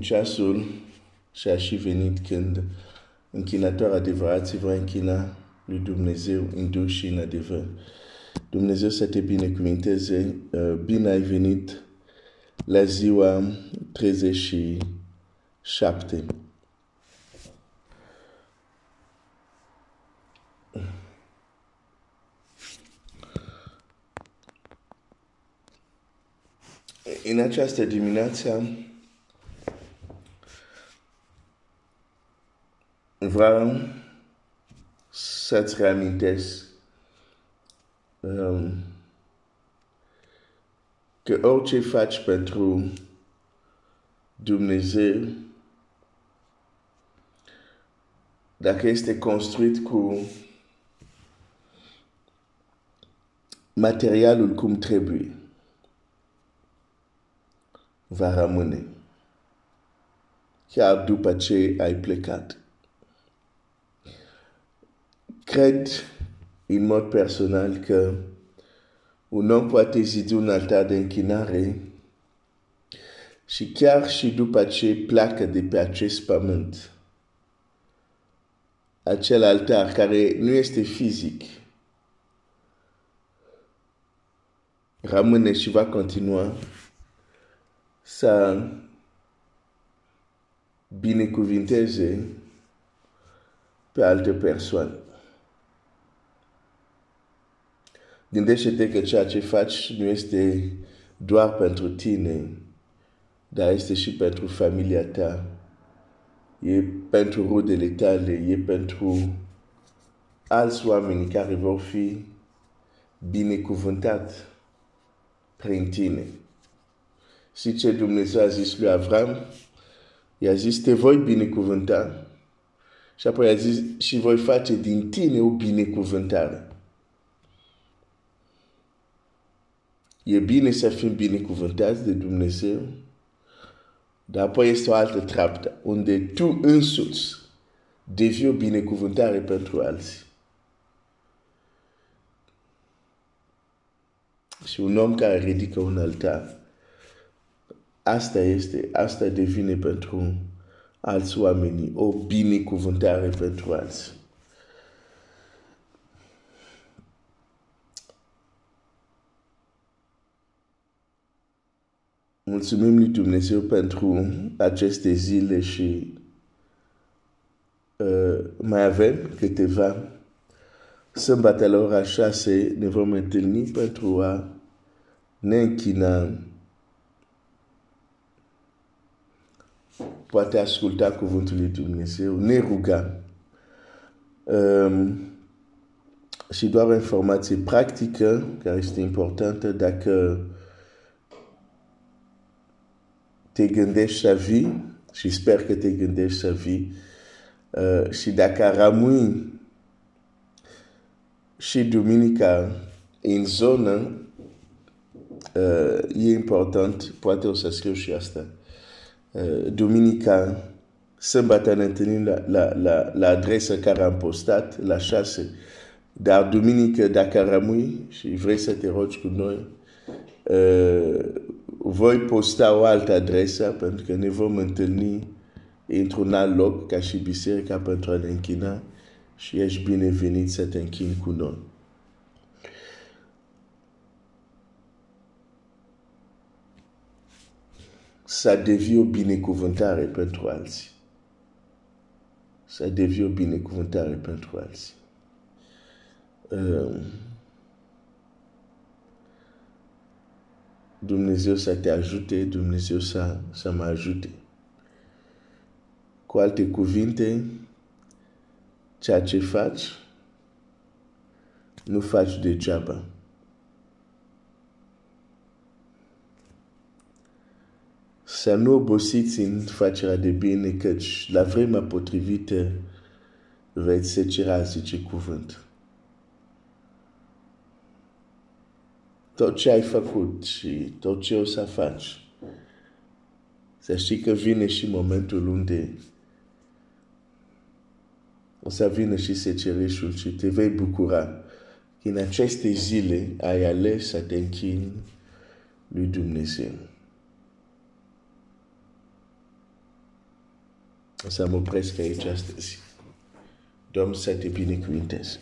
ceasul și-a și venit când închinator adevărat se va închina lui Dumnezeu în duh și în adevăr. Dumnezeu să te binecuvinteze. Bine ai venit la ziua 37. În această dimineață vreau să-ți reamintesc um, că orice faci pentru Dumnezeu, dacă este construit cu materialul cum trebuie, va rămâne chiar după ce ai plecat. Cred în mod personal că un om poate zidi un altar de închinare și chiar și după ce pleacă de pe acest pământ, acel altar care nu este fizic, rămâne și va continua să binecuvinteze pe alte persoane. Gândește-te că ceea ce faci nu este doar pentru tine, dar este și pentru familia ta. E pentru rudele tale, e pentru alți oameni care vor fi binecuvântați prin tine. Și ce Dumnezeu a zis lui Avram? I-a zis, te voi binecuvânta. Și apoi a zis, și voi face din tine o binecuvântare. E bine să fim binecuvântați de Dumnezeu, dar apoi este o altă treaptă, unde tu însuți devii o binecuvântare pentru alții. Și un om care ridică un altar, asta este, asta devine pentru alți oameni o binecuvântare pentru alții. Mulțumim lui Dumnezeu pentru aceste zile și uh, mai avem câteva. Sâmbătă la ora 6 ne vom întâlni pentru a ne închina. Poate asculta cuvântul lui Dumnezeu, ne ruga. Um, și doar o informație practică care este importantă. Dacă te gândești să vii și sper că te gândești să vii uh, și dacă rămâi și duminica în zonă, uh, e important, poate o să scriu și asta, uh, duminica, sâmbătă ne întâlnim la, la, la, la adresa care am postat, la 6, dar duminică dacă rămâi și vrei să te rogi cu noi, uh, voi posta o altă adresă pentru că ne vom întâlni într-un alt loc ca și biserica pentru a ne închina și ești binevenit să te închini cu noi. Să devii o binecuvântare pentru alții. Să devii o binecuvântare pentru alții. Um, Dumnezeu să te ajute, Dumnezeu să, să mă ajute. Cu alte cuvinte, ceea ce faci, nu faci degeaba. Să nu obosiți în facerea de bine, căci la vremea potrivită veți secera, zice cuvânt. Tot ce ai făcut și tot ce o să faci. Să știi că vine și momentul unde o să vină și secerișul și te vei bucura că în aceste zile ai ales să te închini lui Dumnezeu. O să mă opresc aici astăzi. Domn să te binecuvinteze.